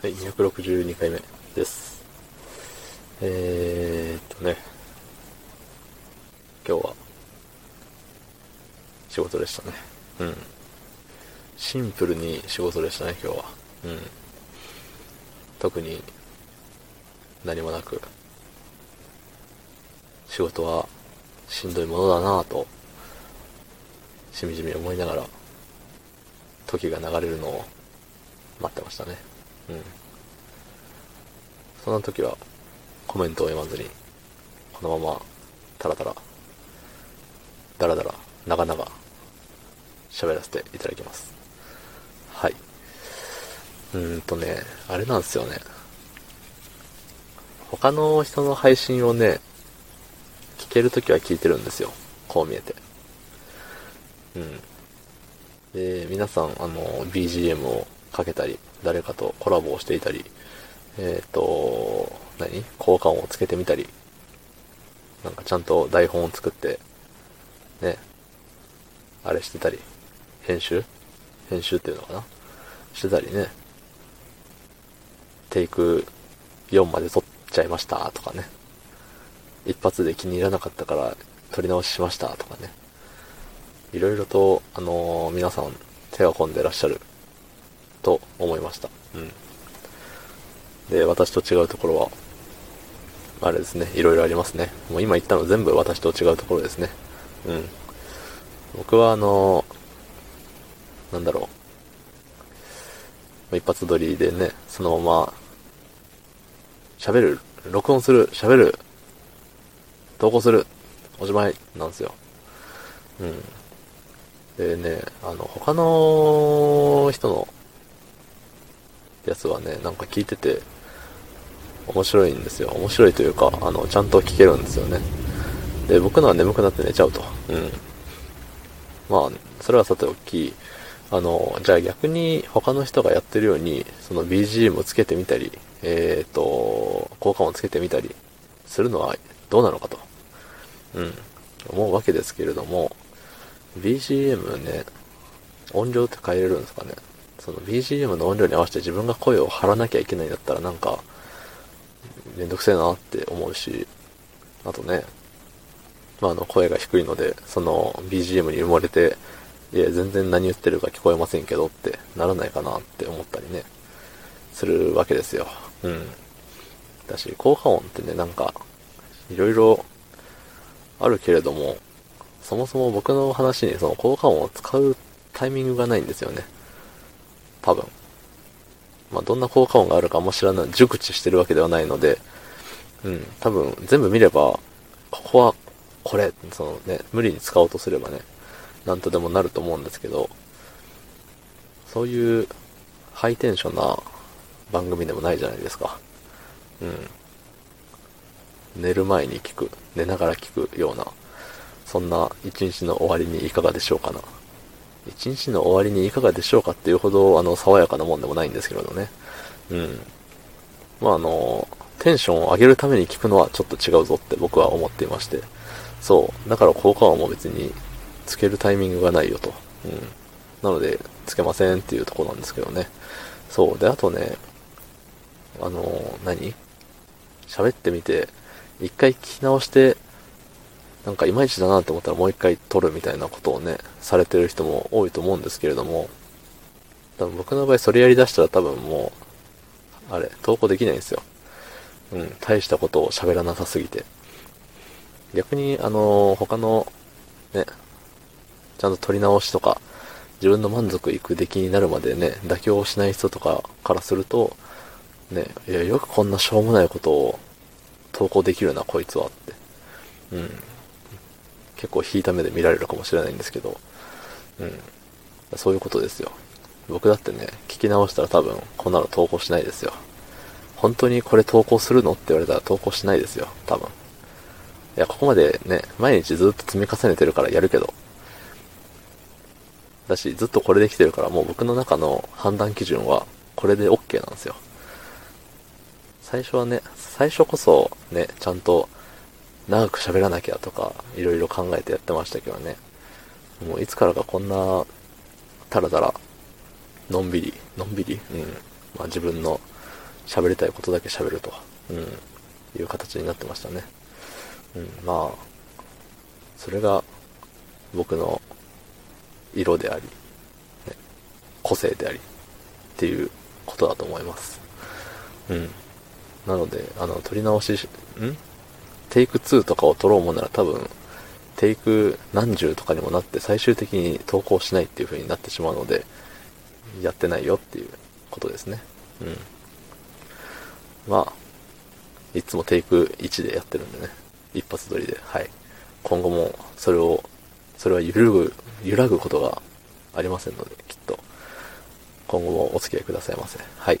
はい、262回目です。えーっとね、今日は仕事でしたね。うん。シンプルに仕事でしたね、今日は。うん。特に何もなく、仕事はしんどいものだなぁと、しみじみ思いながら、時が流れるのを待ってましたね。うん。そんな時はコメントを読まずに、このまま、タラタラ、ダラダラ、長々、喋らせていただきます。はい。うーんとね、あれなんですよね。他の人の配信をね、聞けるときは聞いてるんですよ。こう見えて。うん。で、皆さん、あの、BGM をかけたり、誰かとコラボをしていたり、えっ、と、何？効果音をつけてみたり、なんかちゃんと台本を作って、ね、あれしてたり、編集？編集っていうのかな？してたりね、テイク4まで撮っちゃいましたとかね、一発で気に入らなかったから撮り直ししましたとかね、いろいろと、あのー皆さん手が込んでらっしゃると思いました。うん。で、私と違うところは、あれですね、いろいろありますね。もう今言ったの全部私と違うところですね。うん。僕はあのなんだろう。一発撮りでね、そのまま、喋る、録音する、喋る、投稿する、おしまいなんですよ。うん。でね、あの、他の人のやつはね、なんか聞いてて、面白いんですよ。面白いというか、あの、ちゃんと聞けるんですよね。で、僕のは眠くなって寝ちゃうと。うん。まあ、それはさておき、あの、じゃあ逆に他の人がやってるように、その BGM をつけてみたり、えっ、と、効果をつけてみたりするのはどうなのかと。うん。思うわけですけれども、BGM ね、音量って変えれるんですかね。その BGM の音量に合わせて自分が声を張らなきゃいけないんだったらなんか、めんどくせえなって思うし、あとね、まあ、あの、声が低いので、その BGM に埋もれて、いや、全然何言ってるか聞こえませんけどってならないかなって思ったりね、するわけですよ。うん。だし、効果音ってね、なんか、いろいろあるけれども、そもそも僕の話にその効果音を使うタイミングがないんですよね。多分。まあ、どんな効果音があるかも知らない、熟知してるわけではないので、うん、多分全部見れば、ここはこれ、そのね、無理に使おうとすればね、なんとでもなると思うんですけど、そういうハイテンションな番組でもないじゃないですか。うん。寝る前に聞く、寝ながら聞くような、そんな一日の終わりにいかがでしょうかな。一日の終わりにいかがでしょうかっていうほど、あの、爽やかなもんでもないんですけれどね。うん。まあ、あの、テンションを上げるために聞くのはちょっと違うぞって僕は思っていまして。そう。だから効果音も別につけるタイミングがないよと。うん。なので、つけませんっていうところなんですけどね。そう。で、あとね、あの、何？喋ってみて、一回聞き直して、なんかいまいちだなって思ったらもう一回撮るみたいなことをね、されてる人も多いと思うんですけれども、多分僕の場合それやりだしたら多分もう、あれ、投稿できないんですよ。うん、大したことを喋らなさすぎて。逆に、あの他の、ね、ちゃんと撮り直しとか、自分の満足いく出来になるまでね、妥協しない人とかからすると、ね、いや、よくこんなしょうもないことを投稿できるな、こいつはって。うん。結構引いた目で見られるかもしれないんですけど、うん。そういうことですよ。僕だってね、聞き直したら多分、こんなの投稿しないですよ。本当にこれ投稿するのって言われたら投稿しないですよ、多分。いや、ここまでね、毎日ずっと積み重ねてるからやるけど。だし、ずっとこれできてるから、もう僕の中の判断基準は、これで OK なんですよ。最初はね、最初こそね、ちゃんと長く喋らなきゃとか、いろいろ考えてやってましたけどね。もういつからかこんな、たらたら、のんびり、のんびりうん。まあ自分の喋りたいことだけ喋ると、うん、いう形になってましたね。うん、まあ、それが僕の色であり、ね、個性でありっていうことだと思います。うん。なので、あの、撮り直し、ん？テイク2とかを撮ろうもんなら多分、テイク何十とかにもなって最終的に投稿しないっていう風になってしまうので、やってないよっていうことですね。うん。まあ、いつもテイク1でやってるんでね。一発撮りで。はい。今後もそれを、それは揺るぐ、揺らぐことがありませんので、きっと。今後もお付き合いくださいませ。はい。